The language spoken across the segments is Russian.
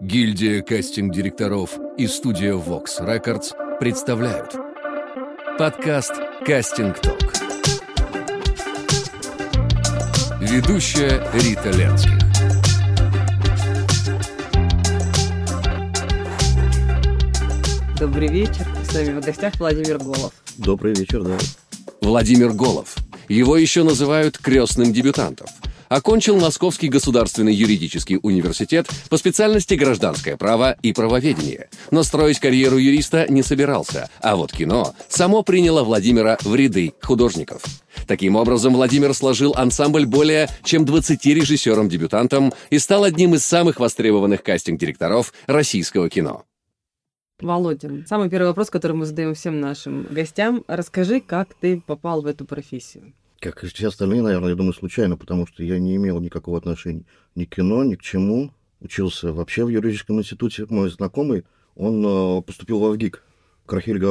Гильдия кастинг-директоров и студия Vox Records представляют подкаст «Кастинг Ток». Ведущая Рита Ленских. Добрый вечер. С нами в гостях Владимир Голов. Добрый вечер, да. Владимир Голов. Его еще называют крестным дебютантом. Окончил Московский государственный юридический университет по специальности гражданское право и правоведение. Но строить карьеру юриста не собирался, а вот кино само приняло Владимира в ряды художников. Таким образом, Владимир сложил ансамбль более чем 20 режиссерам-дебютантам и стал одним из самых востребованных кастинг-директоров российского кино. Володя, самый первый вопрос, который мы задаем всем нашим гостям. Расскажи, как ты попал в эту профессию. Как и все остальные, наверное, я думаю, случайно, потому что я не имел никакого отношения ни к кино, ни к чему. Учился вообще в юридическом институте. Мой знакомый, он э, поступил в Авгик, к Рахиль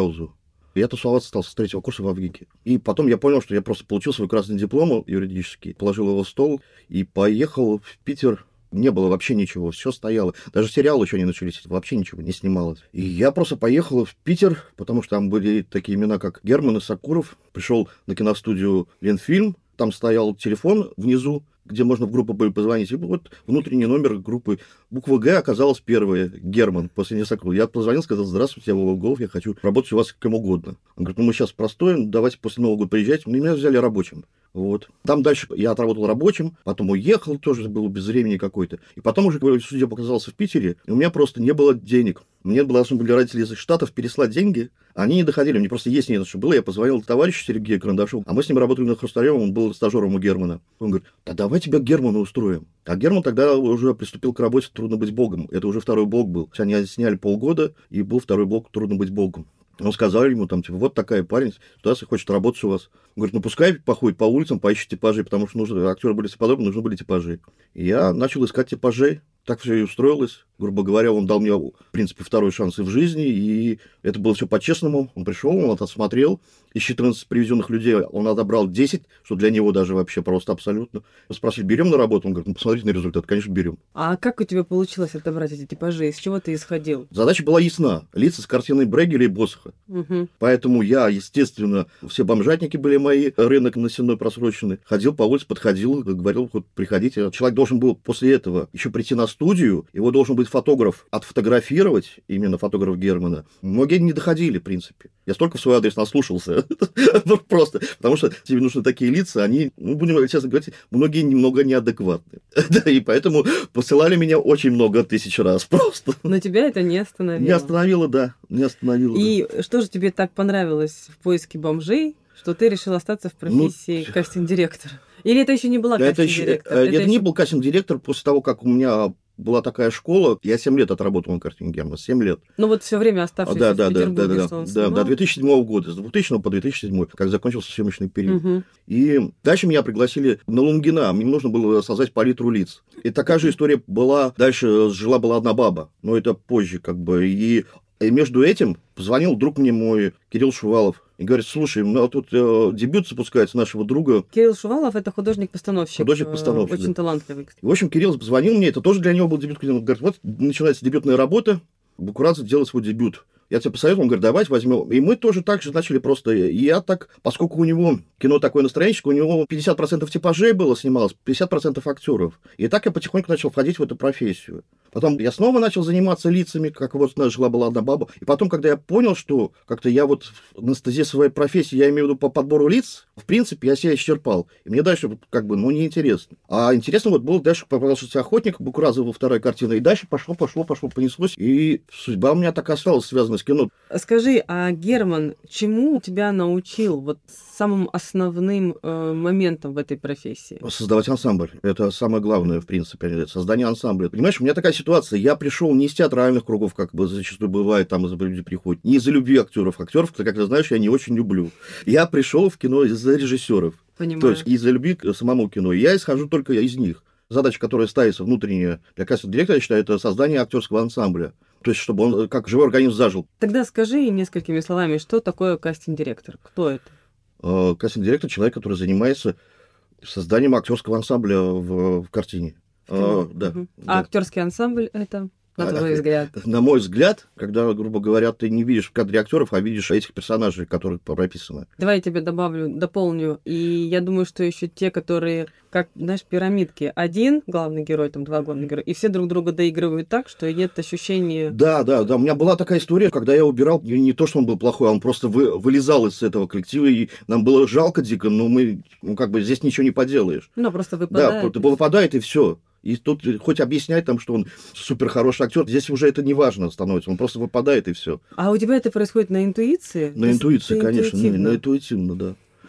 Я тусоваться стал с третьего курса в Авгике. И потом я понял, что я просто получил свой красный диплом юридический, положил его в стол и поехал в Питер не было вообще ничего, все стояло. Даже сериалы еще не начались, вообще ничего не снималось. И я просто поехал в Питер, потому что там были такие имена, как Герман и Сакуров. Пришел на киностудию Ленфильм, там стоял телефон внизу, где можно в группу были позвонить. И вот внутренний номер группы. Буква Г оказалась первая. Герман, после нескольких. Я позвонил, сказал, здравствуйте, я Вова Голов, я хочу работать у вас кем угодно. Он говорит, ну мы сейчас простоим, давайте после Нового года приезжайте. Ну, меня взяли рабочим. Вот. Там дальше я отработал рабочим, потом уехал, тоже было без времени какой-то. И потом уже, когда судья показался в Питере, у меня просто не было денег. Мне должны были родители из Штатов переслать деньги, они не доходили, мне просто есть не на что было. Я позвонил товарищу Сергею Карандашову, а мы с ним работали на Хрусталевом, он был стажером у Германа. Он говорит, да давай тебя к Герману устроим. А Герман тогда уже приступил к работе «Трудно быть богом». Это уже второй блок был. Они сняли полгода, и был второй блок «Трудно быть богом». Он сказал ему, там, типа, вот такая парень, ситуация, хочет работать у вас. Он говорит, ну, пускай походит по улицам, поищет типажи, потому что нужно, актеры были подобны, нужны были типажи. И я начал искать типажей, так все и устроилось. Грубо говоря, он дал мне, в принципе, второй шанс и в жизни, и это было все по-честному. Он пришел, он это осмотрел. Из 14 привезенных людей он отобрал 10, что для него даже вообще просто абсолютно. Спросили, берем на работу? Он говорит, ну, посмотрите на результат, конечно, берем. А как у тебя получилось отобрать эти типажи? Из чего ты исходил? Задача была ясна. Лица с картиной Брегеля и Босха. Угу. Поэтому я, естественно, все бомжатники были мои, рынок на сенной просроченный. Ходил по улице, подходил, говорил, вот приходите. Человек должен был после этого еще прийти на студию, его должен быть фотограф отфотографировать, именно фотограф Германа. Многие не доходили, в принципе. Я столько в свой адрес наслушался. Просто. Потому что тебе нужны такие лица, они, ну, будем честно говорить, многие немного неадекватны. И поэтому посылали меня очень много тысяч раз просто. Но тебя это не остановило. Не остановило, да. Не остановило. И что же тебе так понравилось в поиске бомжей, что ты решил остаться в ну, профессии ну, кастинг-директора? Или это еще не была кастинг-директор? Это, это, это не был кастинг-директор после того, как у меня была такая школа, я 7 лет отработал на картине Германа, 7 лет. Ну вот все время оставшись да, да, в да, да, да, да, да, до 2007 года, с 2000 по 2007, как закончился съемочный период. Угу. И дальше меня пригласили на Лунгина, мне нужно было создать палитру лиц. И такая же история была, дальше жила была одна баба, но это позже как бы. И, и между этим позвонил друг мне мой, Кирилл Шувалов, и говорит, слушай, ну, а тут э, дебют запускается нашего друга. Кирилл Шувалов – это художник-постановщик. Художник-постановщик, э, Очень да. талантливый. В общем, Кирилл позвонил мне, это тоже для него был дебют. Он говорит, вот начинается дебютная работа, Букурадзе делает свой дебют. Я тебе посоветовал, он говорит, давайте возьмем. И мы тоже так же начали просто. Я так, поскольку у него кино такое настроение, у него 50% типажей было снималось, 50% актеров. И так я потихоньку начал входить в эту профессию. Потом я снова начал заниматься лицами, как вот у нас жила-была одна баба. И потом, когда я понял, что как-то я вот в анестезии своей профессии, я имею в виду по подбору лиц, в принципе, я себя исчерпал. И мне дальше как бы, ну, неинтересно. А интересно вот было дальше попался охотник, Букуразова вторая картина. И дальше пошло, пошло, пошло, понеслось. И судьба у меня так осталась связана с кино. Скажи, а Герман чему тебя научил вот самым основным э, моментом в этой профессии? Создавать ансамбль. Это самое главное, в принципе, создание ансамбля. Понимаешь, у меня такая ситуация. Я пришел не из театральных кругов, как бы зачастую бывает, там люди приходят, не из-за любви актеров. Актеров, как ты знаешь, я не очень люблю. Я пришел в кино из-за режиссеров. Понимаю. То есть из-за любви к самому кино. Я исхожу только из них. Задача, которая ставится внутренняя для кастинг директора, я считаю, это создание актерского ансамбля. То есть, чтобы он как живой организм зажил. Тогда скажи несколькими словами, что такое кастинг-директор? Кто это? Э, кастинг-директор – человек, который занимается созданием актерского ансамбля в, в картине. А, да, угу. да. А актерский ансамбль это? На твой взгляд? На мой взгляд, когда, грубо говоря, ты не видишь в кадре актеров, а видишь этих персонажей, которые прописаны. Давай я тебе добавлю, дополню. И я думаю, что еще те, которые, как, знаешь, пирамидки. Один главный герой, там два главных героя, и все друг друга доигрывают так, что нет ощущения... Да, да, да. У меня была такая история, когда я убирал, не то, что он был плохой, а он просто вы, вылезал из этого коллектива, и нам было жалко дико, но мы, ну, как бы здесь ничего не поделаешь. Ну, просто выпадает. Да, выпадает, и все. И тут хоть объяснять там, что он супер хороший актер, здесь уже это не важно становится, он просто выпадает и все. А у тебя это происходит на интуиции? На интуиции, конечно, интуитивно? на интуитивно, да.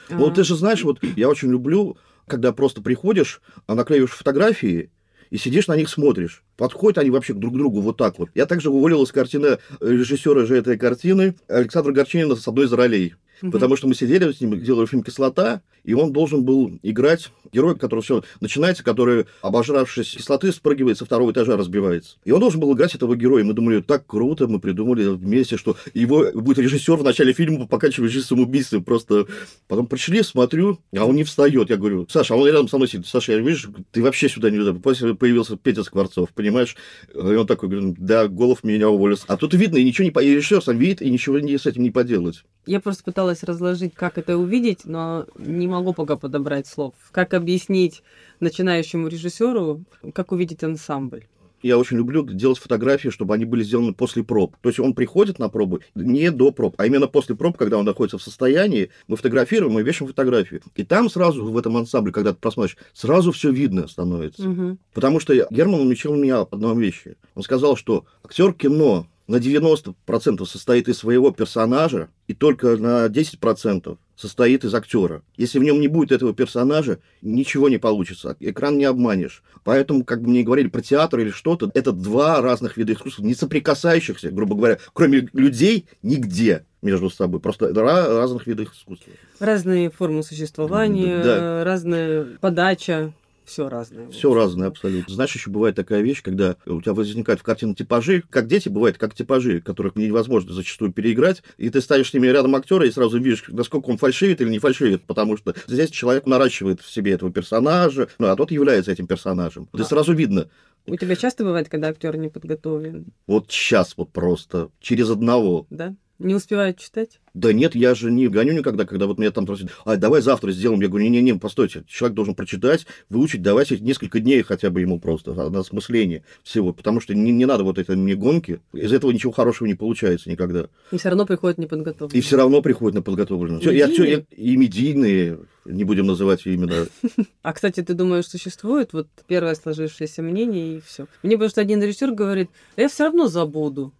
А-а-а. Вот ты же знаешь, вот я очень люблю, когда просто приходишь, а наклеиваешь фотографии, и сидишь на них смотришь. Подходят они вообще друг к другу вот так вот. Я также уволил из картины режиссера же этой картины Александра Горчинина с одной из ролей. Угу. Потому что мы сидели с ним, делали фильм «Кислота», и он должен был играть героя, который все начинается, который, обожравшись кислоты, спрыгивает со второго этажа, разбивается. И он должен был играть этого героя. Мы думали, так круто, мы придумали вместе, что его будет режиссер в начале фильма, поканчивающий самоубийством. Просто потом пришли, смотрю, а он не встает. Я говорю, Саша, а он рядом со мной сидит. Саша, я вижу, ты вообще сюда не После появился Петя Скворцов, понимаешь? И он такой говорит, да, Голов меня уволил. А тут видно, и ничего не... И режиссер сам видит, и ничего не, с этим не поделать. Я просто пыталась разложить, как это увидеть, но не могу пока подобрать слов. Как объяснить начинающему режиссеру, как увидеть ансамбль? я очень люблю делать фотографии, чтобы они были сделаны после проб. То есть он приходит на пробу не до проб, а именно после проб, когда он находится в состоянии, мы фотографируем, мы вешаем фотографию. И там сразу в этом ансамбле, когда ты просмотришь, сразу все видно становится. Угу. Потому что Герман учил меня одной вещи. Он сказал, что актер кино на 90% состоит из своего персонажа и только на 10% состоит из актера. Если в нем не будет этого персонажа, ничего не получится. Экран не обманешь. Поэтому, как бы мне говорили про театр или что-то, это два разных вида искусства, не соприкасающихся, грубо говоря, кроме людей, нигде между собой. Просто разных видов искусства. Разные формы существования, да. разная подача все разное. Все разное, абсолютно. Знаешь, еще бывает такая вещь, когда у тебя возникает в картине типажи, как дети бывают, как типажи, которых невозможно зачастую переиграть, и ты ставишь с ними рядом актера и сразу видишь, насколько он фальшивит или не фальшивит, потому что здесь человек наращивает в себе этого персонажа, ну, а тот является этим персонажем. Это сразу видно. У тебя часто бывает, когда актер не подготовлен? Вот сейчас вот просто, через одного. Да? Не успевают читать? Да нет, я же не гоню никогда, когда вот меня там просят, а давай завтра сделаем. Я говорю, не-не-не, постойте, человек должен прочитать, выучить, давайте несколько дней хотя бы ему просто на осмысление всего, потому что не, не надо вот этой мне гонки, из этого ничего хорошего не получается никогда. И все равно приходит неподготовленные. И все равно приходит неподготовленные. Все, я, все, я, и медийные, не будем называть именно. А, кстати, ты думаешь, существует вот первое сложившееся мнение и все. Мне потому что один режиссер говорит, я все равно забуду.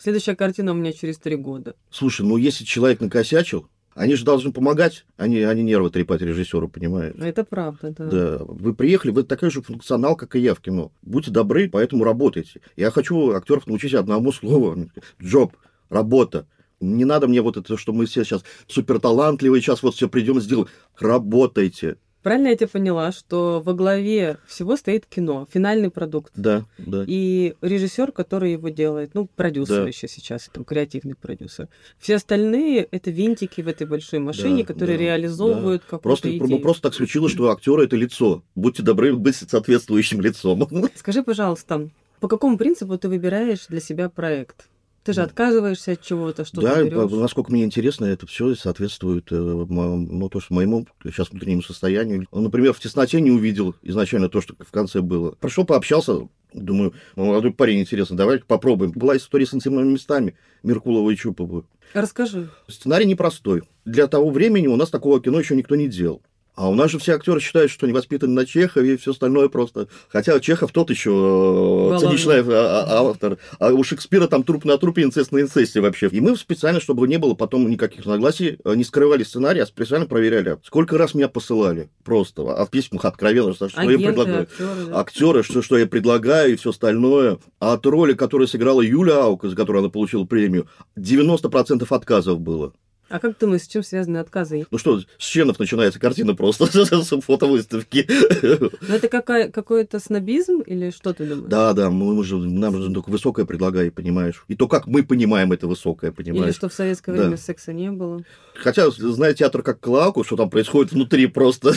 Следующая картина у меня через три года. Слушай, ну если человек накосячил, они же должны помогать, они, они нервы трепать режиссеру, понимаешь? Это правда, да. Да. Вы приехали, вы такой же функционал, как и я в кино. Будьте добры, поэтому работайте. Я хочу актеров научить одному слову. Джоб, работа. Не надо мне вот это, что мы все сейчас супер талантливые, сейчас вот все придем сделаем. Работайте. Правильно я тебя поняла, что во главе всего стоит кино, финальный продукт. Да, да. И режиссер, который его делает, ну, продюсер да. еще сейчас, там, креативный продюсер. Все остальные это винтики в этой большой машине, да, которые да, реализовывают да. какую-то просто, идею. Просто так случилось, что актеры это лицо. Будьте добры быть соответствующим лицом. Скажи, пожалуйста, по какому принципу ты выбираешь для себя проект? Ты же отказываешься от чего-то, что да, берешь. насколько мне интересно, это все соответствует э, ну, то, что моему сейчас внутреннему состоянию. Он, например, в тесноте не увидел изначально то, что в конце было. Прошел, пообщался, думаю, молодой парень, интересно, давай попробуем. Была история с интимными местами Меркулова и Чупова. Расскажи. Сценарий непростой. Для того времени у нас такого кино еще никто не делал. А у нас же все актеры считают, что они воспитаны на Чехове и все остальное просто. Хотя Чехов тот еще э, циничный а, а, автор. А у Шекспира там труп на трупе, инцест на инцесте вообще. И мы специально, чтобы не было потом никаких согласий, э, не скрывали сценарий, а специально проверяли. Сколько раз меня посылали просто. А в письмах откровенно, что, что Агенты, я предлагаю. Актеры, да. актеры что, что я предлагаю и все остальное. А от роли, которую сыграла Юля Аук, за которую она получила премию, 90% отказов было. А как ты думаешь, с чем связаны отказы? Ну что, с членов начинается картина просто, с фотовыставки. Ну это какая, какой-то снобизм или что ты думаешь? Да, да, мы, же, нам же только высокое предлагай, понимаешь. И то, как мы понимаем это высокое, понимаешь. Или что в советское Да. время секса не было? Хотя, зная театр как Клауку, что там происходит внутри просто,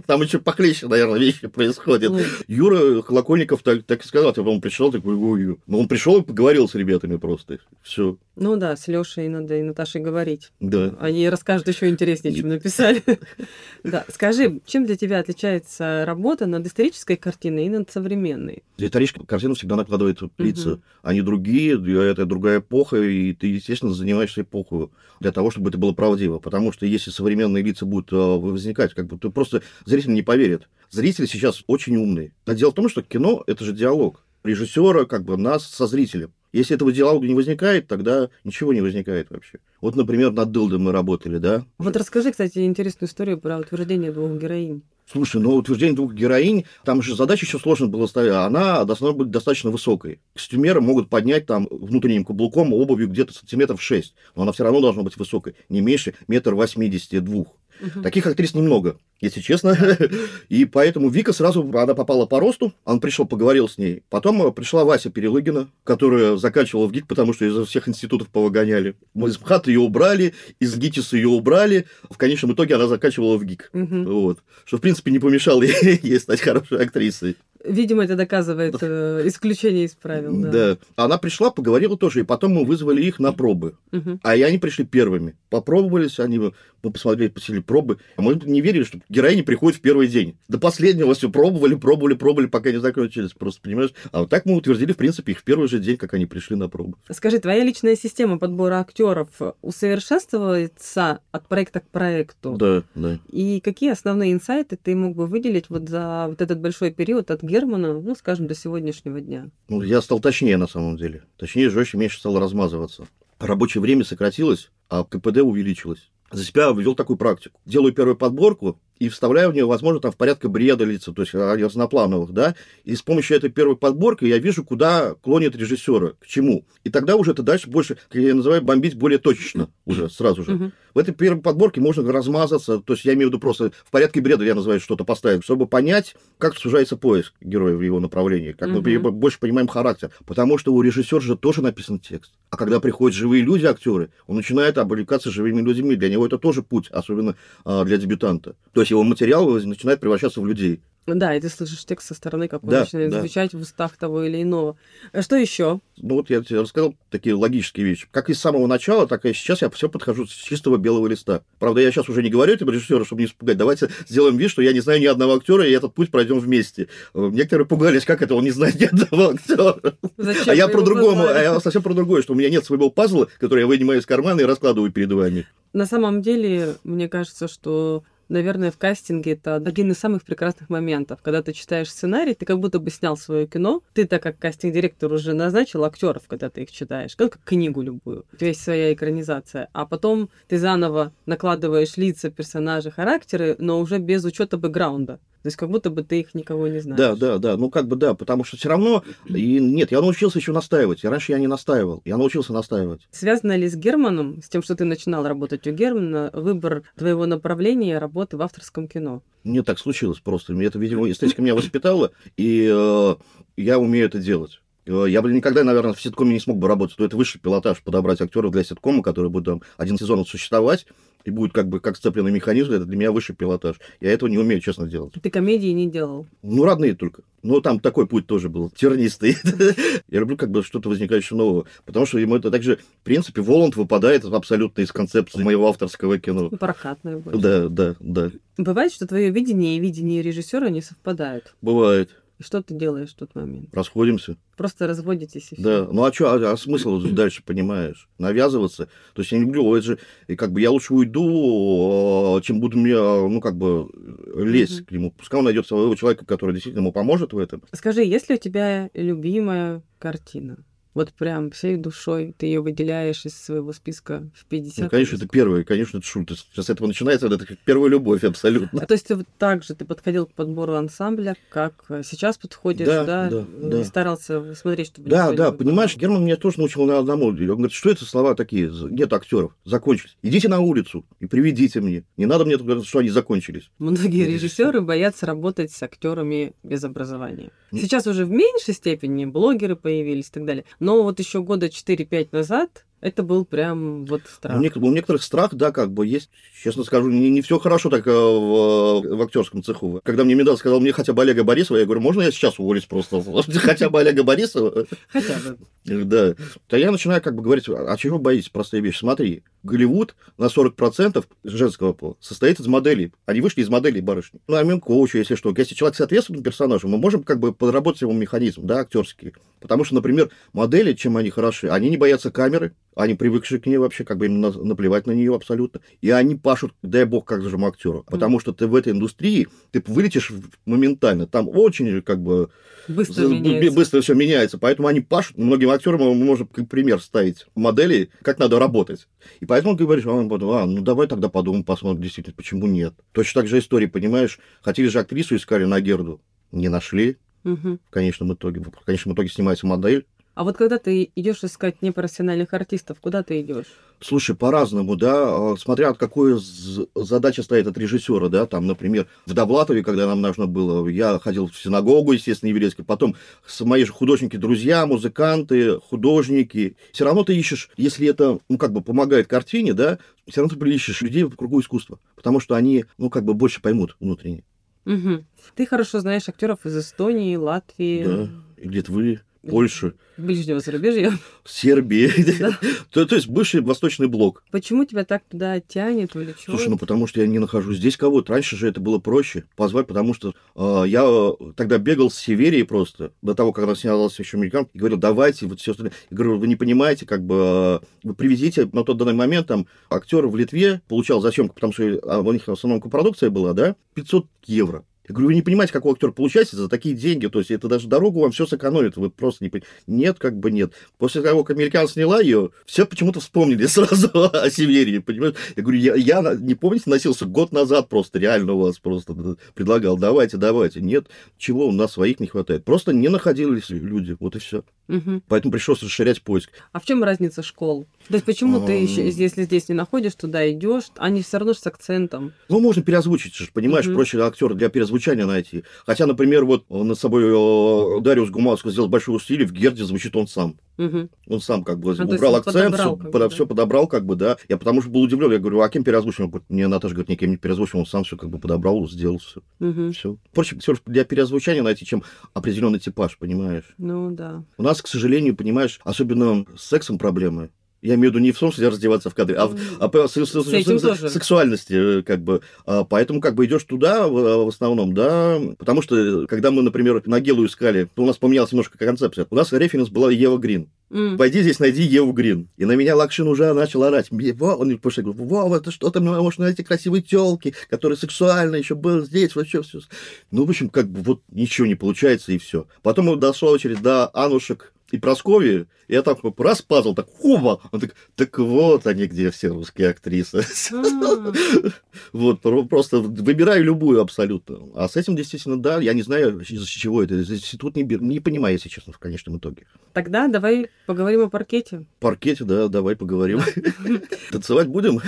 там еще похлеще, наверное, вещи происходят. Юра Колокольников так, так и сказал, типа, он пришел, такой, ой, ну он пришел и поговорил с ребятами просто, все, ну да, с Лешей надо и Наташей говорить. да. Они расскажут еще интереснее, чем написали. Да, скажи, чем для тебя отличается работа над исторической картиной и над современной? Историческая картина всегда накладывает лица. Они другие, это другая эпоха, и ты, естественно, занимаешься эпохой для того, чтобы это было правдиво. Потому что если современные лица будут э, возникать, как бы, то просто зритель не поверит. Зрители сейчас очень умные. А дело в том, что кино – это же диалог режиссера, как бы нас со зрителем. Если этого диалога не возникает, тогда ничего не возникает вообще. Вот, например, над Дылдом мы работали, да? Вот расскажи, кстати, интересную историю про утверждение двух героинь. Слушай, ну утверждение двух героинь, там же задача еще сложно было ставить, а она должна быть достаточно высокой. Костюмеры могут поднять там внутренним каблуком обувью где-то сантиметров 6, но она все равно должна быть высокой, не меньше метр восьмидесяти двух. Мгм. Таких актрис немного, если честно. И поэтому Вика сразу, она попала по росту, он пришел, поговорил с ней. Потом э, пришла Вася Перелыгина, которая заканчивала в ГИК, потому что из всех институтов повыгоняли. Мы из МХАТ ее убрали, из ГИТИСа ее убрали. В конечном итоге она заканчивала в ГИК. Мгм. Вот. Что, в принципе, не помешало ей стать хорошей актрисой. Видимо, это доказывает э, исключение из правил. Да. Да. Она пришла, поговорила тоже, и потом мы вызвали их на пробы. Мгм. А и они пришли первыми. Попробовались, они, мы посмотрели, посели пробы. А мы не верили, что героини приходят в первый день. До последнего все пробовали, пробовали, пробовали, пока не закончились. Просто, понимаешь? А вот так мы утвердили, в принципе, их в первый же день, как они пришли на пробы. Скажи, твоя личная система подбора актеров усовершенствуется от проекта к проекту? Да, да. И какие основные инсайты ты мог бы выделить вот за вот этот большой период от Германа, ну, скажем, до сегодняшнего дня? Ну, я стал точнее, на самом деле. Точнее, жестче, меньше стало размазываться. Рабочее время сократилось, а КПД увеличилось. За себя ввел такую практику. Делаю первую подборку и вставляю в нее, возможно, там в порядке бреда лица, то есть а, разноплановых, да, и с помощью этой первой подборки я вижу, куда клонит режиссера, к чему. И тогда уже это дальше больше, как я называю, бомбить более точечно уже, сразу же. В этой первой подборке можно размазаться, то есть я имею в виду просто в порядке бреда, я называю, что-то поставить, чтобы понять, как сужается поиск героя в его направлении, как мы Мгм. больше понимаем характер. Потому что у режиссера же тоже написан текст. А когда приходят живые люди, актеры, он начинает облекаться живыми людьми. Для него это тоже путь, особенно а, для дебютанта. То есть его материал начинает превращаться в людей. Да, и ты слышишь текст со стороны, как он Да, начинает да. звучать в устах того или иного. А Что еще? Ну вот я тебе рассказал такие логические вещи. Как и с самого начала, так и сейчас я все подхожу с чистого белого листа. Правда, я сейчас уже не говорю этим режиссеру, чтобы не испугать. Давайте сделаем вид, что я не знаю ни одного актера, и этот путь пройдем вместе. Э, Некоторые пугались, как это, он не знает ни одного актера. Зачем А я про другому, а я совсем про другое, что у меня нет своего пазла, который я вынимаю из кармана и раскладываю перед вами. На самом деле, мне кажется, что Наверное, в кастинге это один из самых прекрасных моментов. Когда ты читаешь сценарий, ты как будто бы снял свое кино. Ты, так как кастинг-директор, уже назначил актеров, когда ты их читаешь, как книгу любую. У тебя есть своя экранизация. А потом ты заново накладываешь лица, персонажи, характеры, но уже без учета бэкграунда. То есть как будто бы ты их никого не знаешь. Да, да, да. Ну, как бы да, потому что все равно. И нет, я научился еще настаивать. И раньше я не настаивал. Я научился настаивать. Связано ли с Германом, с тем, что ты начинал работать у Германа, выбор твоего направления работы в авторском кино? Мне так случилось просто. Это, видимо, эстетика меня воспитала, и э, я умею это делать. Э, Я бы никогда, наверное, в ситкоме не смог бы работать. Но это высший пилотаж подобрать актеров для ситкома, который будет там один сезон существовать и будет как бы как сцепленный механизм. Это для меня высший пилотаж. Я этого не умею, честно делать. Ты комедии не делал. Ну, родные только. Но там такой путь тоже был, тернистый. Я люблю как бы что-то возникающее нового. Потому что ему это также, в принципе, Воланд выпадает абсолютно из концепции моего авторского кино. Ну, Прокатное больше. Да, да, да. Бывает, что твое видение и видение режиссера не совпадают. Бывает. И что ты делаешь в тот момент? Расходимся. Просто разводитесь и. Да. Ну а что, а, а смысл дальше, понимаешь? Навязываться. То есть я не люблю, это же, и как бы я лучше уйду, а, чем буду мне, а, ну, как бы, лезть к нему. Пускай он найдет своего человека, который действительно ему поможет в этом. Скажи, есть ли у тебя любимая картина? Вот прям всей душой ты ее выделяешь из своего списка в 50. Ну, конечно, это первое, конечно, это шут. Сейчас этого начинается, это как первая любовь абсолютно. А то есть ты вот так же ты подходил к подбору ансамбля, как сейчас подходишь, да? Да, да, и да. старался смотреть, чтобы... Да, да, понимаешь. Герман меня тоже научил на одному. Он говорит, что это слова такие? Нет актеров, закончились. Идите на улицу и приведите мне. Не надо мне говорить, что они закончились. Многие Режиссер. режиссеры боятся работать с актерами без образования. Сейчас уже в меньшей степени блогеры появились и так далее. Но вот еще года 4-5 назад это был прям вот страх. У, нек- у некоторых страх, да, как бы есть. Честно скажу, не, не все хорошо так э, в, в актерском цеху. Когда мне Медал сказал, мне хотя бы Олега Борисова, я говорю, можно я сейчас уволюсь просто? Хотя бы Олега Борисова? Хотя бы. Да. То я начинаю как бы говорить, а чего боитесь? Простая вещь. Смотри, Голливуд на 40% женского пола состоит из моделей. Они вышли из моделей барышни. Ну, а коуча, если что. Если человек соответствует персонажу, мы можем как бы подработать его механизм, да, актерский. Потому что, например, модели, чем они хороши, они не боятся камеры, они привыкшие к ней вообще, как бы им на- наплевать на нее абсолютно. И они пашут, дай бог, как же актеру. Потому что ты в этой индустрии, ты вылетишь моментально. Там очень как бы Быстро меняется. быстро все меняется. Поэтому они пашут. Многим актерам мы можем как пример ставить модели, как надо работать. И поэтому ты говоришь, а, «А, ну давай тогда подумаем, посмотрим, действительно, почему нет. Точно так же история, понимаешь? Хотели же актрису искали на Герду. Не нашли Мгм. в конечном итоге. В конечном итоге снимается модель. А вот когда ты идешь искать непрофессиональных артистов, куда ты идешь? Слушай, по-разному, да, а, смотря от какой задача стоит от режиссера, да, там, например, в Довлатове, когда нам нужно было, я ходил в синагогу, естественно, еврейскую, потом с мои же художники, друзья, музыканты, художники, все равно ты ищешь, если это, ну, как бы помогает картине, да, все равно ты ищешь людей в кругу искусства, потому что они, ну, как бы больше поймут внутренне, Мгм. Ты хорошо знаешь актеров из Эстонии, Латвии, да, и Литвы, Польши, ближнего зарубежья. Сербии, то, то есть бывший Восточный блок. Почему тебя так туда тянет, влечет? Слушай, ну потому что я не нахожу здесь кого-то. Раньше же это было проще позвать, потому что э, я э, тогда бегал с Северии просто, до того, когда снялся еще американ, и говорил, давайте, вот все остальное. Я говорю, вы не понимаете, как бы, э, вы привезите на тот данный момент, там, актер в Литве получал за съемку, потому что а, у них в основном копродукция была, да, 500 евро. Я говорю, вы не понимаете, какой актер получаете за такие деньги, то есть это даже дорогу вам все сэкономит, вы просто не понимаете. Нет, как бы нет. После того, как американ сняла ее, все почему-то вспомнили сразу о Северии, понимаешь? Я говорю, я, я не помните, носился год назад просто, реально у вас просто предлагал, давайте, давайте. Нет, чего, у нас своих не хватает. Просто не находились люди, вот и все. Мгм. Поэтому пришлось расширять поиск. А в чем разница школ? То есть почему ты, Ам. ещё, если здесь не находишь, туда идешь, они все равно с акцентом. Ну, можно переозвучить, понимаешь, Мгм. проще актера для переозвучания найти. Хотя, например, вот над собой Дариус Гумаско сделал большое усилие, в Герде звучит он сам. Мгм. Он сам как бы А, убрал акцент, подобрал все, бы, да. подобрал, как бы, да. Я потому что был удивлен, я говорю, а кем говорит, мне Наташа говорит, никем не переозвучил, он сам все как бы подобрал, сделал все. Мгм. все. Проще всё для переозвучания найти, чем определенный типаж, понимаешь? Ну да. У нас, к сожалению, понимаешь, особенно с сексом проблемы. Я имею в виду не в том, что раздеваться в кадре, а, в- а с, с- с- с- сексуальности, э, как бы. А, Поэтому как бы идешь туда в, в основном, да, потому что э, когда мы, например, на Гелу искали, то у нас поменялась немножко концепция. У нас референс была Ева Грин. М. Пойди здесь, найди Еву Грин. И на меня Лакшин уже начал орать. Во, он я говорю, Вова, это что ты можешь найти красивые телки, которые сексуально еще был здесь, вообще все. Ну, в общем, как бы вот ничего не получается, и все. Потом дошла очередь до Анушек и Прасковьи, и я вот раз пазл, так хоба, он так, так вот они где все русские актрисы. А. Вот, про- просто выбираю любую абсолютно. А с этим действительно, да, я не знаю, из-за чего это. Из институт не понимаю, если честно, в конечном итоге. Тогда давай поговорим о паркете. Паркете, да, давай поговорим. Танцевать будем?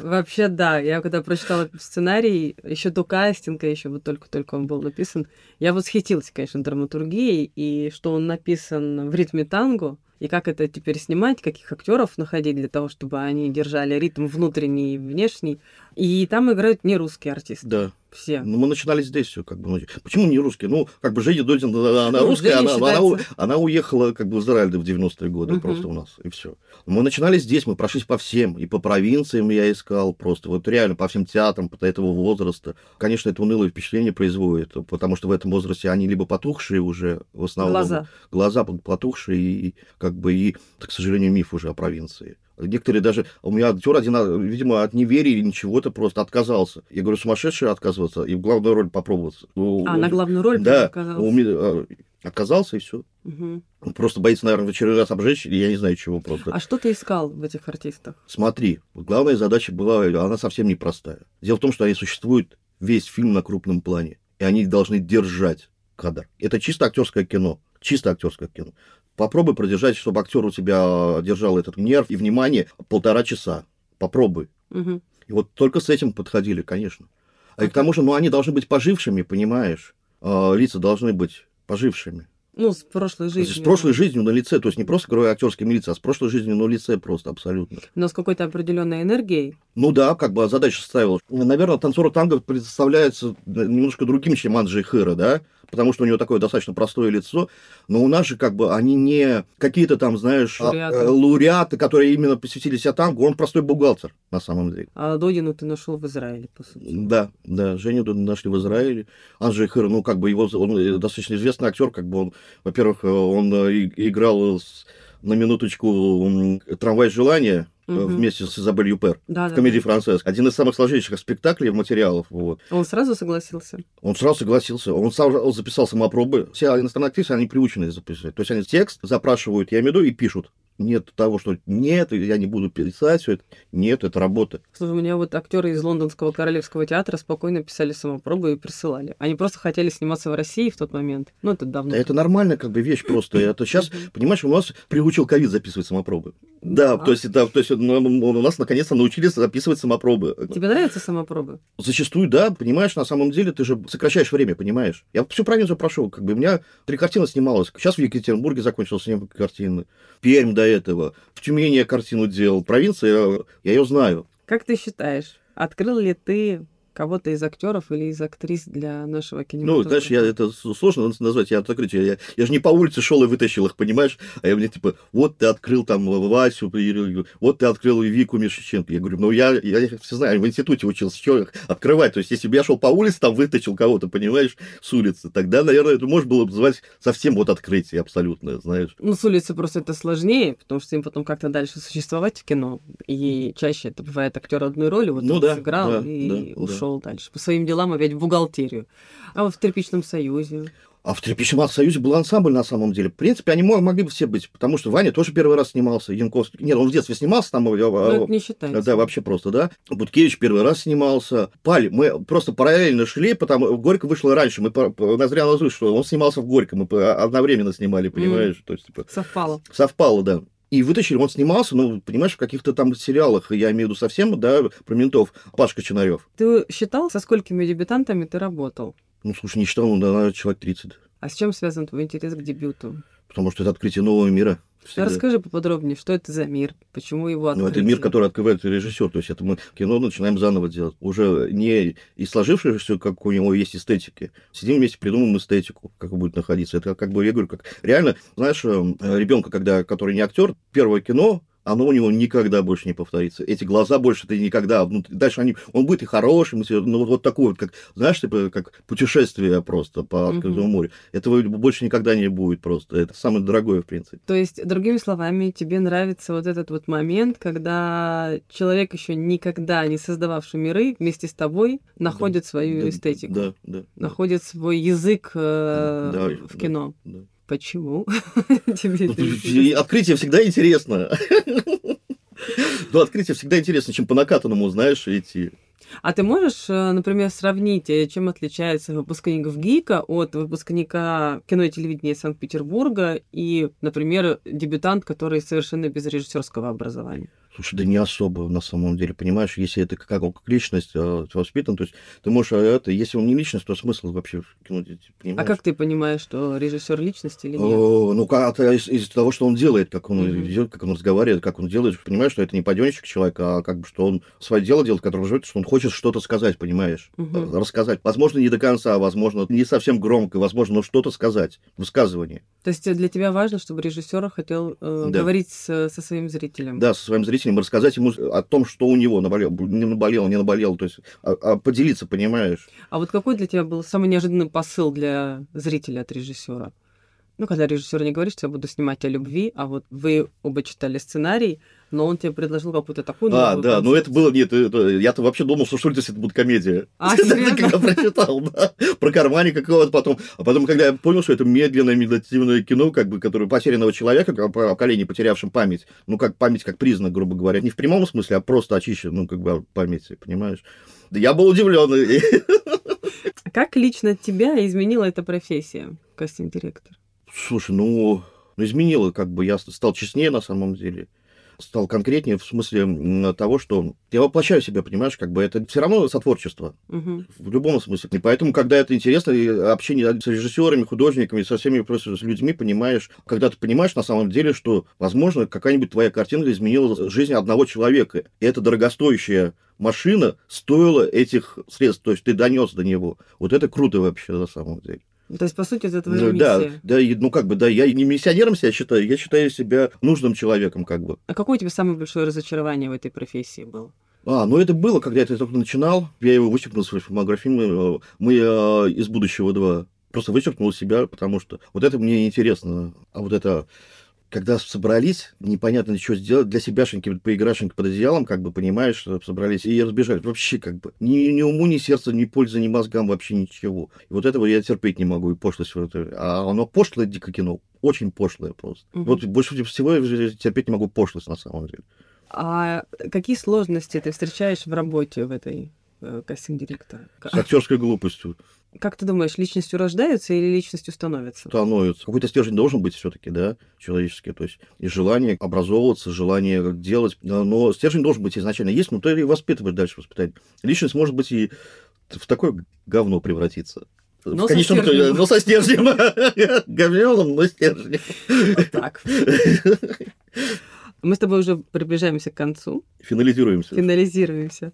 Вообще, да. Я когда прочитала сценарий, еще до кастинга, еще вот только-только он был написан, я восхитилась, конечно, драматургией, и что он написан в ритме танго, и как это теперь снимать, каких актеров находить для того, чтобы они держали ритм внутренний и внешний. И там играют не русские артисты. Да. Все. Ну, мы начинали здесь все, как бы. ну, Почему не русские? Ну, как бы Женя Додин, она, Ну, русская, она, она, считается. она уехала как бы в Израиль в 90-е годы Мгм. просто у нас, и все. Мы начинали здесь, мы прошлись по всем, и по провинциям я искал просто, вот реально по всем театрам, по этого возраста. Конечно, это унылое впечатление производит, потому что в этом возрасте они либо потухшие уже, в основном, Глаза. глаза потухшие, и как бы, и, к сожалению, миф уже о провинции. Некоторые даже... У меня актер один, а, видимо, от неверия или ничего-то просто отказался. Я говорю, сумасшедший отказываться и в главную роль попробоваться. Ну, А, на главную роль Да. показалось. у меня, а, Отказался и все. Он просто боится, наверное, в очередной раз обжечь, или я не знаю чего просто. А что ты искал в этих артистах? Смотри, вот главная задача была, она совсем непростая. Дело в том, что они существуют весь фильм на крупном плане, и они должны держать кадр. Это чисто актерское кино. Чисто актерское кино. Попробуй продержать, чтобы актер у тебя держал этот нерв и внимание полтора часа. Попробуй. Мгм. И вот только с этим подходили, конечно. А и к тому же, ну, они должны быть пожившими, понимаешь? А, лица должны быть пожившими. Ну, с прошлой жизнью. С прошлой жизнью на лице, то есть не просто говорю актерскими лица, а с прошлой жизнью на лице просто абсолютно. Но с какой-то определенной энергией. Ну да, как бы задача ставила. Наверное, танцор танго представляется немножко другим, чем Анджей Хэра, да? Потому что у него такое достаточно простое лицо. Но у нас же как бы они не какие-то там, знаешь, а, Лауреаты. э, лауреаты, которые именно посвятили себя танго. Он простой бухгалтер, на самом деле. А Додину ты нашел в Израиле, по сути. Да, да, Женю тут нашли в Израиле. Анджей Хэр, ну, как бы его, он э, достаточно известный актер, как бы он, во-первых, э, он э, играл с- на минуточку «Трамвай желания» Мгм. вместе с Изабель Юпер Да, в да, комедии да. «Францесс». Один из самых сложнейших спектаклей, материалов. Вот. Он сразу согласился. Он сразу согласился. Он сам он записал самопробы. Все иностранные актрисы, они приучены записывать. То есть они текст запрашивают, я имею в виду, и пишут. Нет того, что нет, я не буду писать все это. Нет, это работа. Слушай, у меня вот актеры из Лондонского королевского театра спокойно писали самопробы и присылали. Они просто хотели сниматься в России в тот момент. Ну, это давно. Да это нормальная как бы вещь просто. Это сейчас, понимаешь, у нас приучил ковид записывать самопробы. Да, Да. то есть, да, то есть ну, у нас наконец-то научились записывать самопробы. Тебе нравятся самопробы? Зачастую, да, понимаешь, на самом деле ты же сокращаешь время, понимаешь. Я всю провинцию прошел, как бы у меня три картины снималось. Сейчас в Екатеринбурге закончил съемку картины. Пермь до этого. В Тюмени я картину делал. Провинция, я, я ее знаю. Как ты считаешь, открыл ли ты кого-то из актеров или из актрис для нашего Ну, кинематографа? знаешь, я, это сложно назвать, я открытие. Я, я же не по улице шел и вытащил их, понимаешь? А я мне типа, вот ты открыл там Васю, вот ты открыл Вику Мишиченко. Я говорю, ну я, я их все знаю, в институте учился, что их открывать. То есть, если бы я шел по улице, там вытащил кого-то, понимаешь, с улицы, тогда, наверное, это можно было бы звать совсем вот открытие абсолютное, знаешь. Ну, с улицы просто это сложнее, потому что им потом как-то дальше существовать в кино. И чаще это бывает актер одной роли, вот Ну он да, сыграл да, и да, ушел дальше. По своим делам опять в бухгалтерию. А вот в Тряпичном Союзе. А в Тряпичном Союзе был ансамбль на самом деле. В принципе, они мо- могли бы все быть, потому что Ваня тоже первый раз снимался, Янковский. Нет, он в детстве снимался там. а- Но а- Ну, это не считается. Да, вообще просто, да. Буткевич первый раз снимался. Пали, мы просто параллельно шли, потому Горько вышло раньше. Мы Ноздря Лазурь, что он снимался в Горько, мы одновременно снимали, понимаешь? То есть, типа, Совпало. совпало, да. И вытащили, он снимался, ну, понимаешь, в каких-то там сериалах, я имею в виду совсем, да, про ментов, Пашка Чинарев. Ты считал, со сколькими дебютантами ты работал? Ну, слушай, не считал, ну, да, человек 30. А с чем связан твой интерес к дебюту? Потому что это открытие нового мира. всегда. Расскажи поподробнее, что это за мир, почему его Ну, открытие? это мир, который открывает режиссер. То есть это мы кино начинаем заново делать. Уже не из сложившегося, как у него есть эстетики. Сидим вместе, придумываем эстетику, как будет находиться. Это как бы, я говорю, как реально, знаешь, ребенка, когда, который не актер, первое кино, оно у него никогда больше не повторится. Эти глаза больше ты никогда. Ну, дальше они, он будет и хорошим, и ну вот, вот такой вот, как, знаешь, типа, как путешествие просто по открытому морю. Этого больше никогда не будет просто. Это самое дорогое, в принципе. То есть, другими словами, тебе нравится вот этот вот момент, когда человек еще никогда не создававший миры вместе с тобой находит свою Да, эстетику, Да, да. да. находит свой язык э, Да, в да, кино. да. Почему? Ну, Открытие всегда интересно. Ну, открытие всегда интересно, чем по накатанному, знаешь, идти. А ты можешь, э, например, сравнить, э, чем отличается выпускник в ГИКа от выпускника кино и телевидения Санкт-Петербурга и, например, дебютант, который совершенно без режиссерского образования? Слушай, да не особо на самом деле, понимаешь, если это как, как личность э, воспитан, то есть ты можешь, а это, если он не личность, то смысл вообще кино, ты понимаешь? А как ты понимаешь, что режиссер личность или нет? О, ну, как, из, из того, что он делает, как он Мгм. идет, как он разговаривает, как он делает, понимаешь, что это не паденщик человека, а как бы, что он свое дело делает, которое живет, что он хочет что-то сказать, понимаешь. Э, рассказать. Возможно, не до конца, возможно, не совсем громко, возможно, но что-то сказать, высказывание. То есть э, для тебя важно, чтобы режиссер хотел э, Да. говорить с- со своим зрителем? Да, со своим зрителем рассказать ему о том, что у него наболело, не наболело, не наболело, то есть а- а поделиться, понимаешь? А вот какой для тебя был самый неожиданный посыл для зрителя от режиссера? Ну, когда режиссер не говорит, что я буду снимать о любви, а вот вы оба читали сценарий, но он тебе предложил какую-то такую А, да, но это было, нет, я-то вообще думал, что Шульдис это будет комедия. А, серьезно? Когда прочитал, да, про карманник какого-то потом. А потом, когда я понял, что это медленное, медитативное кино, как бы, которое потерянного человека, про поколение, потерявшим память, ну, как память, как признак, грубо говоря, не в прямом смысле, а просто очищен, ну, как бы, от памяти, понимаешь? Да Я был удивлен. Как лично тебя изменила эта профессия, кастинг-директор? Слушай, ну, ну, изменило, как бы я стал честнее на самом деле. Стал конкретнее в смысле того, что я воплощаю себя, понимаешь, как бы это все равно сотворчество. Мгм. В любом смысле. И поэтому, когда это интересно, и общение с режиссерами, художниками, со всеми просто с людьми, понимаешь, когда ты понимаешь на самом деле, что, возможно, какая-нибудь твоя картинка изменила жизнь одного человека. И эта дорогостоящая машина стоила этих средств, то есть ты донес до него. Вот это круто вообще на самом деле. То есть, по сути, это твоя Ну, да, миссия. да, и, ну как бы, да, я не миссионером себя считаю, я считаю себя нужным человеком, как бы. А какое у тебя самое большое разочарование в этой профессии было? А, ну это было, когда я только начинал. Я его вычеркнул из своей фильмографии. Мы, мы, э, из будущего 2. Просто вычеркнул себя, потому что вот это мне интересно. А вот это, когда собрались, непонятно что сделать, для себяшеньки, поиграшеньки под одеялом, как бы, понимаешь, что собрались и разбежались. Вообще, как бы, ни, ни уму, ни сердцу, ни пользы, ни мозгам, вообще ничего. И вот этого я терпеть не могу, и пошлость. Вот. А оно пошлое дико кино, очень пошлое просто. Мгм. Вот больше всего я терпеть не могу пошлость на самом деле. А какие сложности ты встречаешь в работе в этой э, кастинг-директора? С актерской глупостью. Как ты думаешь, личностью рождаются или личностью становятся? становится. Какой-то стержень должен быть все-таки, да, человеческий. То есть и желание образовываться, желание делать. Но стержень должен быть изначально есть, но ты и воспитываешь дальше воспитать. Личность может быть и в такое говно превратиться. Но В конечном со итоге, стержнем. но со стержнем. Говнёным, но стержнем. Вот так. Мы с тобой уже приближаемся к концу, Финализируемся. финализируемся.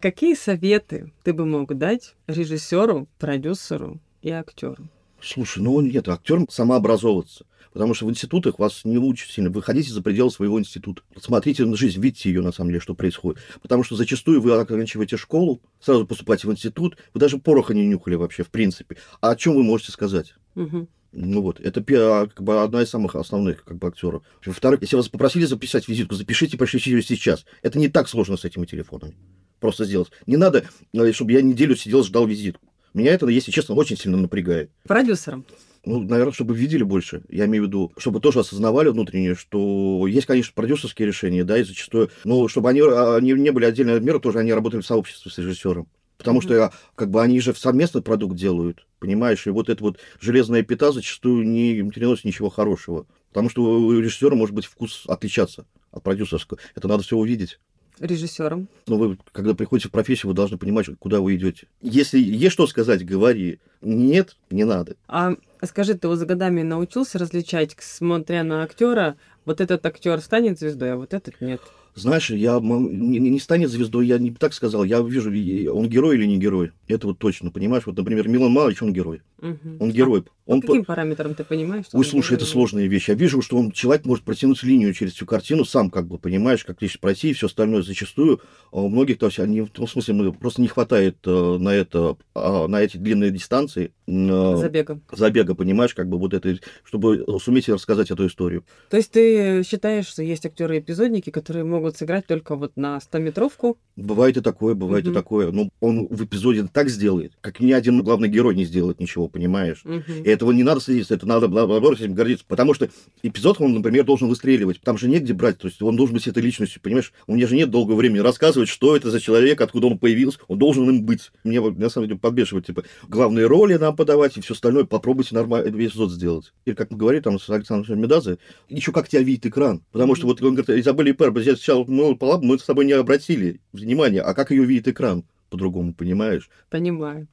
Какие советы ты бы мог дать режиссеру, продюсеру и актеру? Слушай, ну нет, актерам самообразовываться. Потому что в институтах вас не учат сильно. Выходите за пределы своего института. Смотрите на жизнь, видите ее, на самом деле, что происходит. Потому что зачастую вы оканчиваете школу, сразу поступаете в институт, вы даже пороха не нюхали вообще, в принципе. А о чем вы можете сказать? Мгм. Ну вот, это а, как бы одна из самых основных как бы актеров. Во-вторых, если вас попросили записать визитку, запишите, пошлите ее сейчас. Это не так сложно с этими телефонами. Просто сделать. Не надо, э, чтобы я неделю сидел, ждал визитку. Меня это, если честно, очень сильно напрягает. Продюсером. Ну, наверное, чтобы видели больше. Я имею в виду, чтобы тоже осознавали внутренне, что есть, конечно, продюсерские решения, да, и зачастую, но чтобы они, а, они не были отдельно от мира, тоже они работали в сообществе с режиссером. Потому что а, как бы они же совместный продукт делают, понимаешь, и вот эта вот железная пята зачастую не переносит ничего хорошего. Потому что у режиссера может быть вкус отличаться от продюсерского. Это надо все увидеть. Режиссером. Но вы, когда приходите в профессию, вы должны понимать, куда вы идете. Если есть что сказать, говори. Нет, не надо. А скажи, ты вот за годами научился различать, смотря на актера, вот этот актер станет звездой, а вот этот нет? Знаешь, я не, не станет звездой, я не так сказал. Я вижу, он герой или не герой. Это вот точно, понимаешь? Вот, например, Милан Малыч, он герой. Мгм. Он герой. А он по по- каким параметрам ты понимаешь? Ой, слушай, это сложная вещь. Я вижу, что он, человек может протянуть линию через всю картину сам, как бы, понимаешь, как лишь пройти и все остальное. Зачастую а у многих, то есть, они, в том смысле, просто не хватает э, на это, а, на эти длинные дистанции э, Забегом. забега, понимаешь, как бы вот это, чтобы суметь рассказать эту историю. То есть ты считаешь, что есть актеры-эпизодники, которые могут сыграть только вот на 100-метровку? Бывает и такое, бывает Мгм. и такое. Но он в эпизоде так сделает, как ни один главный герой не сделает ничего, понимаешь? Мгм. И этого не надо садиться, это надо, наоборот, этим гордиться. Потому что эпизод, он, например, должен выстреливать. Там же негде брать, то есть он должен быть этой личностью, понимаешь? У меня же нет долгого времени рассказывать, что это за человек, откуда он появился. Он должен им быть. Мне вот, на самом деле, подбешивает, типа, главные роли нам подавать и все остальное. Попробуйте нормально весь эпизод сделать. Или, как мы говорим там с Александром Медазе, еще как тебя видит экран. Потому что вот он говорит, Изабелла Ипер, сначала мы, мы с тобой не обратили внимания, а как ее видит экран? По-другому, понимаешь? Понимаю.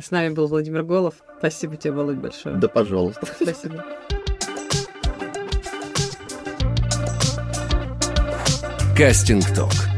С нами был Владимир Голов. Спасибо тебе, Володь, большое. Да, пожалуйста. Спасибо. Кастинг Ток.